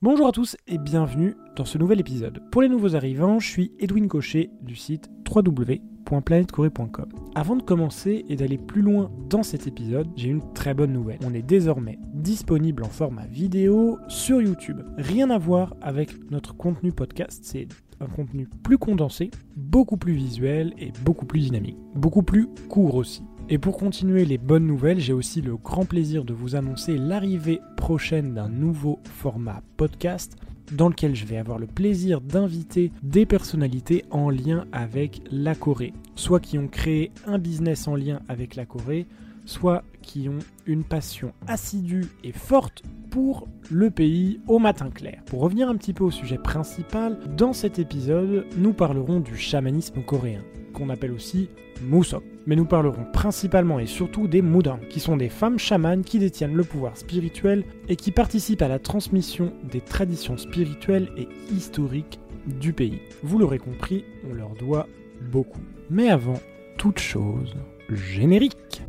Bonjour à tous et bienvenue dans ce nouvel épisode. Pour les nouveaux arrivants, je suis Edwin Cochet du site www.planetcorée.com. Avant de commencer et d'aller plus loin dans cet épisode, j'ai une très bonne nouvelle. On est désormais disponible en format vidéo sur YouTube. Rien à voir avec notre contenu podcast, c'est un contenu plus condensé, beaucoup plus visuel et beaucoup plus dynamique. Beaucoup plus court aussi. Et pour continuer les bonnes nouvelles, j'ai aussi le grand plaisir de vous annoncer l'arrivée prochaine d'un nouveau format podcast dans lequel je vais avoir le plaisir d'inviter des personnalités en lien avec la Corée, soit qui ont créé un business en lien avec la Corée, soit qui ont une passion assidue et forte pour le pays au matin clair. Pour revenir un petit peu au sujet principal, dans cet épisode, nous parlerons du chamanisme coréen, qu'on appelle aussi Musok. Mais nous parlerons principalement et surtout des Mudang, qui sont des femmes chamanes qui détiennent le pouvoir spirituel et qui participent à la transmission des traditions spirituelles et historiques du pays. Vous l'aurez compris, on leur doit beaucoup. Mais avant toute chose, générique.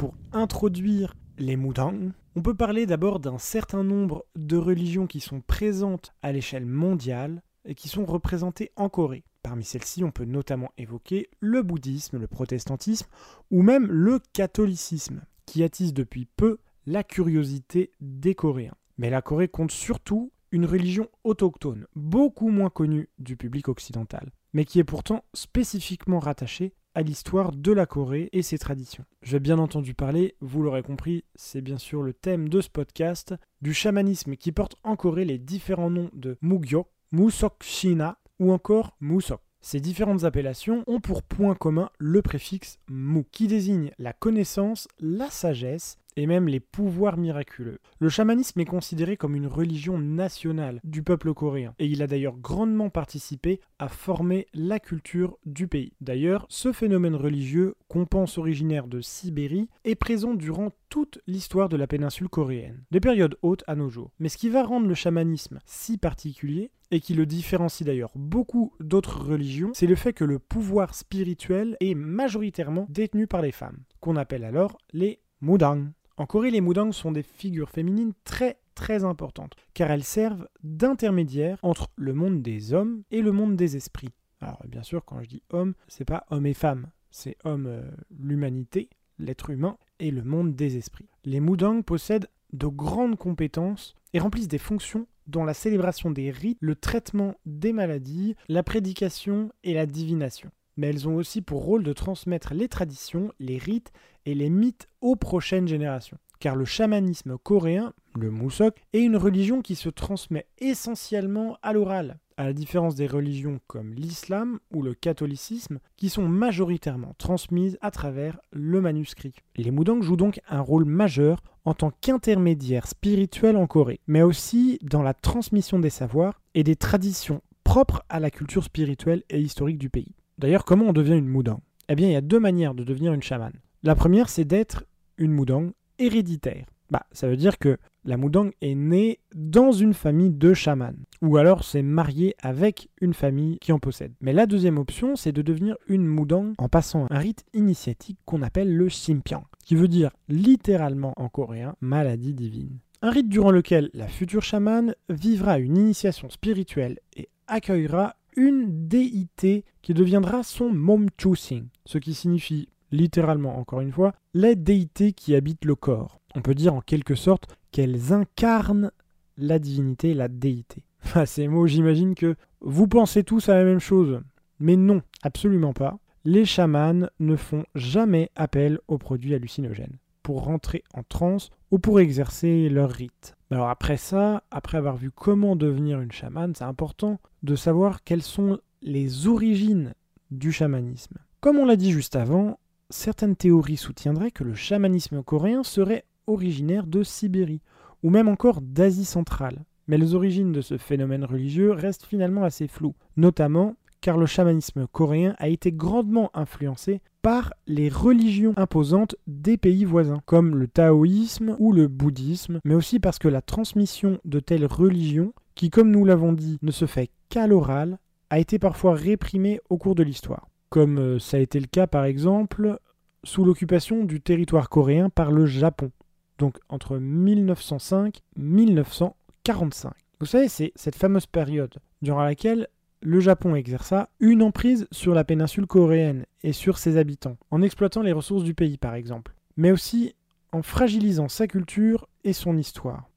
Pour introduire les Mudang, on peut parler d'abord d'un certain nombre de religions qui sont présentes à l'échelle mondiale et qui sont représentées en Corée. Parmi celles-ci, on peut notamment évoquer le bouddhisme, le protestantisme ou même le catholicisme, qui attise depuis peu la curiosité des Coréens. Mais la Corée compte surtout une religion autochtone, beaucoup moins connue du public occidental, mais qui est pourtant spécifiquement rattachée à l'histoire de la Corée et ses traditions. Je vais bien entendu parler, vous l'aurez compris, c'est bien sûr le thème de ce podcast, du chamanisme qui porte en Corée les différents noms de Mugyo, Musokshina ou encore Musok. Ces différentes appellations ont pour point commun le préfixe mu, qui désigne la connaissance, la sagesse et même les pouvoirs miraculeux. Le chamanisme est considéré comme une religion nationale du peuple coréen, et il a d'ailleurs grandement participé à former la culture du pays. D'ailleurs, ce phénomène religieux, qu'on pense originaire de Sibérie, est présent durant toute l'histoire de la péninsule coréenne, des périodes hautes à nos jours. Mais ce qui va rendre le chamanisme si particulier, et qui le différencie d'ailleurs beaucoup d'autres religions, c'est le fait que le pouvoir spirituel est majoritairement détenu par les femmes, qu'on appelle alors les Mudang. En Corée, les Mudang sont des figures féminines très très importantes, car elles servent d'intermédiaires entre le monde des hommes et le monde des esprits. Alors bien sûr, quand je dis homme, c'est pas homme et femme, c'est homme euh, l'humanité, l'être humain et le monde des esprits. Les Mudang possèdent de grandes compétences et remplissent des fonctions dont la célébration des rites, le traitement des maladies, la prédication et la divination. Mais elles ont aussi pour rôle de transmettre les traditions, les rites et les mythes aux prochaines générations. Car le chamanisme coréen, le Musok, est une religion qui se transmet essentiellement à l'oral, à la différence des religions comme l'islam ou le catholicisme, qui sont majoritairement transmises à travers le manuscrit. Les Mudang jouent donc un rôle majeur en tant qu'intermédiaire spirituel en Corée, mais aussi dans la transmission des savoirs et des traditions propres à la culture spirituelle et historique du pays. D'ailleurs, comment on devient une Mudang? Eh bien, il y a deux manières de devenir une chamane. La première, c'est d'être une Mudang héréditaire. Bah, ça veut dire que la Mudang est née dans une famille de chamans, ou alors c'est marié avec une famille qui en possède. Mais la deuxième option, c'est de devenir une Mudang en passant un rite initiatique qu'on appelle le Shimpiang, qui veut dire littéralement en coréen maladie divine. Un rite durant lequel la future chamane vivra une initiation spirituelle et accueillera une déité qui deviendra son Momchusing, ce qui signifie littéralement, encore une fois, les déités qui habitent le corps. On peut dire en quelque sorte qu'elles incarnent la divinité, la déité. À ces mots, j'imagine que vous pensez tous à la même chose. Mais non, absolument pas. Les chamans ne font jamais appel aux produits hallucinogènes pour rentrer en transe ou pour exercer leur rite. Alors après ça, après avoir vu comment devenir une chamane, c'est important de savoir quelles sont les origines du chamanisme. Comme on l'a dit juste avant, certaines théories soutiendraient que le chamanisme coréen serait originaire de Sibérie, ou même encore d'Asie centrale. Mais les origines de ce phénomène religieux restent finalement assez floues, notamment car le chamanisme coréen a été grandement influencé par les religions imposantes des pays voisins, comme le taoïsme ou le bouddhisme, mais aussi parce que la transmission de telles religions, qui comme nous l'avons dit ne se fait qu'à l'oral, a été parfois réprimée au cours de l'histoire. Comme euh, ça a été le cas par exemple sous l'occupation du territoire coréen par le Japon, donc entre 1905 et 1945. Vous savez, c'est cette fameuse période durant laquelle le Japon exerça une emprise sur la péninsule coréenne et sur ses habitants, en exploitant les ressources du pays par exemple, mais aussi en fragilisant sa culture et son histoire.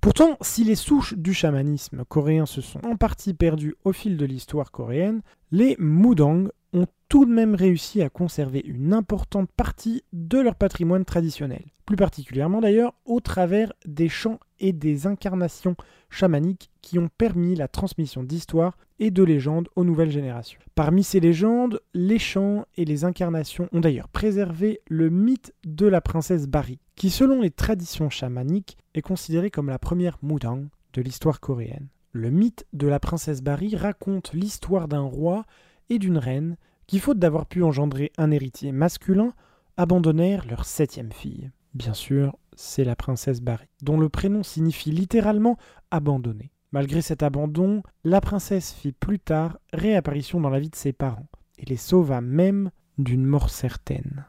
Pourtant, si les souches du chamanisme coréen se sont en partie perdues au fil de l'histoire coréenne, les Mudang ont tout de même réussi à conserver une importante partie de leur patrimoine traditionnel, plus particulièrement d'ailleurs au travers des chants et des incarnations chamaniques qui ont permis la transmission d'histoires et de légendes aux nouvelles générations. Parmi ces légendes, les chants et les incarnations ont d'ailleurs préservé le mythe de la princesse Bari, qui selon les traditions chamaniques est considérée comme la première Mudang de l'histoire coréenne. Le mythe de la princesse Bari raconte l'histoire d'un roi et d'une reine qui, faute d'avoir pu engendrer un héritier masculin, abandonnèrent leur septième fille. Bien sûr, c'est la princesse Barry, dont le prénom signifie littéralement abandonnée. Malgré cet abandon, la princesse fit plus tard réapparition dans la vie de ses parents, et les sauva même d'une mort certaine.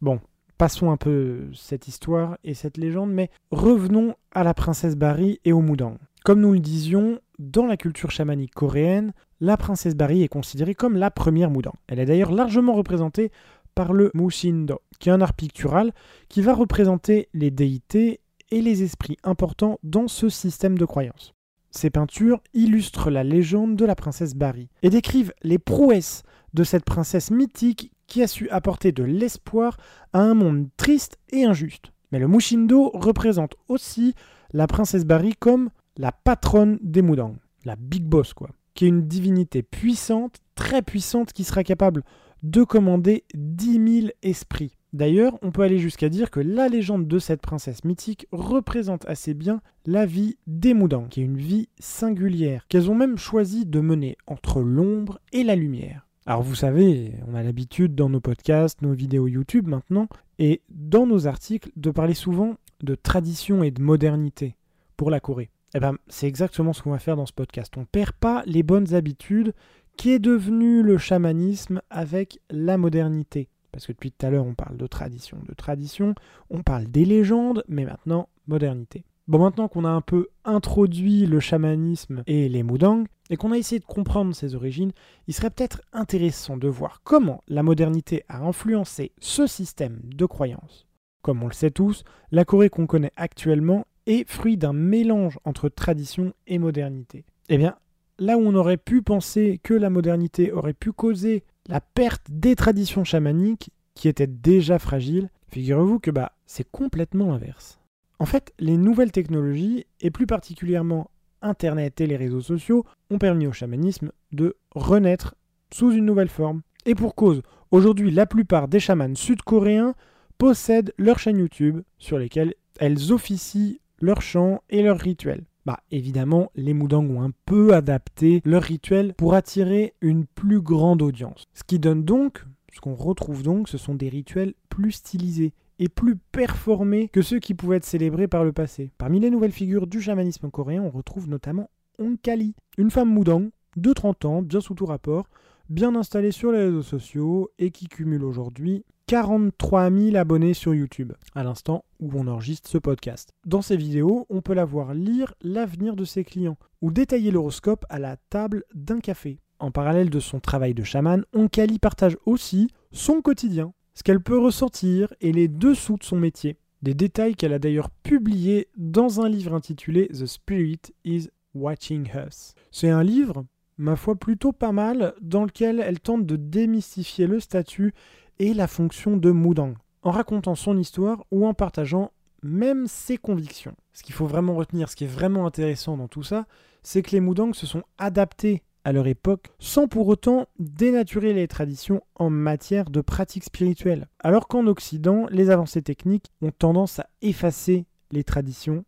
Bon, passons un peu cette histoire et cette légende, mais revenons à la princesse Barry et au Moudang. Comme nous le disions, dans la culture chamanique coréenne, la princesse Barry est considérée comme la première Moudang. Elle est d'ailleurs largement représentée par le Mushindo, qui est un art pictural qui va représenter les déités et les esprits importants dans ce système de croyance. Ces peintures illustrent la légende de la princesse Barry et décrivent les prouesses de cette princesse mythique qui a su apporter de l'espoir à un monde triste et injuste. Mais le Mushindo représente aussi la princesse Barry comme la patronne des Moudang, la Big Boss quoi, qui est une divinité puissante, très puissante, qui sera capable de commander 10 000 esprits. D'ailleurs, on peut aller jusqu'à dire que la légende de cette princesse mythique représente assez bien la vie des Moudang, qui est une vie singulière, qu'elles ont même choisi de mener entre l'ombre et la lumière. Alors vous savez, on a l'habitude dans nos podcasts, nos vidéos YouTube maintenant, et dans nos articles de parler souvent de tradition et de modernité pour la Corée. Eh ben, c'est exactement ce qu'on va faire dans ce podcast. On ne perd pas les bonnes habitudes qui est devenu le chamanisme avec la modernité. Parce que depuis tout à l'heure, on parle de tradition, de tradition, on parle des légendes, mais maintenant, modernité. Bon, maintenant qu'on a un peu introduit le chamanisme et les Mudang, et qu'on a essayé de comprendre ses origines, il serait peut-être intéressant de voir comment la modernité a influencé ce système de croyances. Comme on le sait tous, la Corée qu'on connaît actuellement est fruit d'un mélange entre tradition et modernité. Eh bien, là où on aurait pu penser que la modernité aurait pu causer la perte des traditions chamaniques qui étaient déjà fragiles, figurez-vous que bah, c'est complètement l'inverse. En fait, les nouvelles technologies, et plus particulièrement Internet et les réseaux sociaux, ont permis au chamanisme de renaître sous une nouvelle forme. Et pour cause, aujourd'hui la plupart des chamans sud-coréens possèdent leur chaîne YouTube sur lesquelles elles officient leurs chants et leurs rituels. Bah évidemment, les Moudang ont un peu adapté leur rituel pour attirer une plus grande audience. Ce qui donne donc, ce qu'on retrouve donc, ce sont des rituels plus stylisés et plus performés que ceux qui pouvaient être célébrés par le passé. Parmi les nouvelles figures du chamanisme coréen, on retrouve notamment Onkali, une femme Moudang de 30 ans, bien sous tout rapport, bien installée sur les réseaux sociaux et qui cumule aujourd'hui 43 000 abonnés sur YouTube, à l'instant où on enregistre ce podcast. Dans ces vidéos, on peut la voir lire l'avenir de ses clients, ou détailler l'horoscope à la table d'un café. En parallèle de son travail de chaman, Onkali partage aussi son quotidien, ce qu'elle peut ressentir et les dessous de son métier. Des détails qu'elle a d'ailleurs publiés dans un livre intitulé The Spirit is Watching Us. C'est un livre, ma foi, plutôt pas mal, dans lequel elle tente de démystifier le statut et la fonction de Moudang, en racontant son histoire ou en partageant même ses convictions. Ce qu'il faut vraiment retenir, ce qui est vraiment intéressant dans tout ça, c'est que les Moudang se sont adaptés à leur époque sans pour autant dénaturer les traditions en matière de pratiques spirituelles. Alors qu'en Occident, les avancées techniques ont tendance à effacer les traditions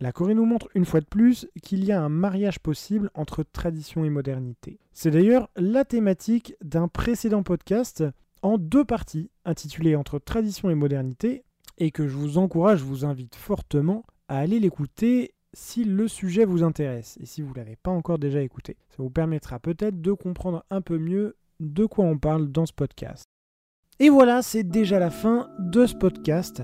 La Corée nous montre une fois de plus qu'il y a un mariage possible entre tradition et modernité. C'est d'ailleurs la thématique d'un précédent podcast en deux parties, intitulé Entre tradition et modernité, et que je vous encourage, je vous invite fortement à aller l'écouter si le sujet vous intéresse et si vous ne l'avez pas encore déjà écouté. Ça vous permettra peut-être de comprendre un peu mieux de quoi on parle dans ce podcast. Et voilà, c'est déjà la fin de ce podcast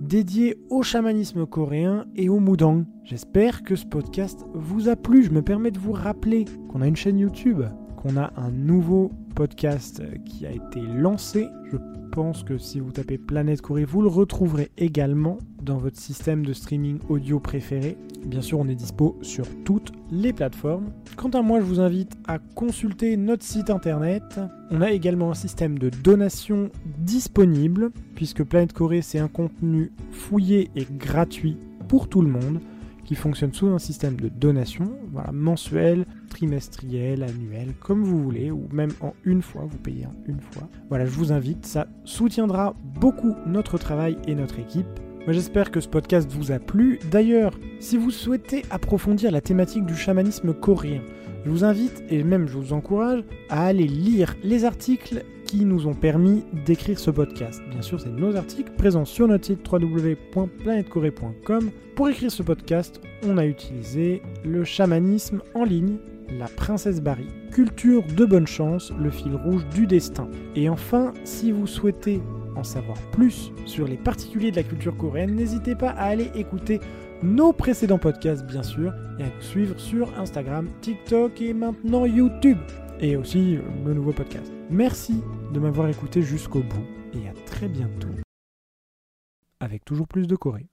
dédié au chamanisme coréen et au Mudang. J'espère que ce podcast vous a plu. Je me permets de vous rappeler qu'on a une chaîne YouTube, qu'on a un nouveau podcast qui a été lancé. Je pense que si vous tapez Planète Corée, vous le retrouverez également dans votre système de streaming audio préféré. Bien sûr, on est dispo sur toutes les plateformes. Quant à moi, je vous invite à consulter notre site internet. On a également un système de donation disponible, puisque Planète Corée, c'est un contenu fouillé et gratuit pour tout le monde qui fonctionne sous un système de donation, voilà, mensuel, trimestriel, annuel, comme vous voulez, ou même en une fois, vous payez en une fois. Voilà, je vous invite, ça soutiendra beaucoup notre travail et notre équipe. Moi j'espère que ce podcast vous a plu. D'ailleurs, si vous souhaitez approfondir la thématique du chamanisme coréen, je vous invite, et même je vous encourage, à aller lire les articles nous ont permis d'écrire ce podcast. Bien sûr, c'est nos articles présents sur notre site www.planetcorée.com. Pour écrire ce podcast, on a utilisé le chamanisme en ligne, la princesse Barry, culture de bonne chance, le fil rouge du destin. Et enfin, si vous souhaitez en savoir plus sur les particuliers de la culture coréenne, n'hésitez pas à aller écouter nos précédents podcasts, bien sûr, et à nous suivre sur Instagram, TikTok et maintenant YouTube et aussi le nouveau podcast. Merci de m'avoir écouté jusqu'au bout et à très bientôt avec toujours plus de Corée.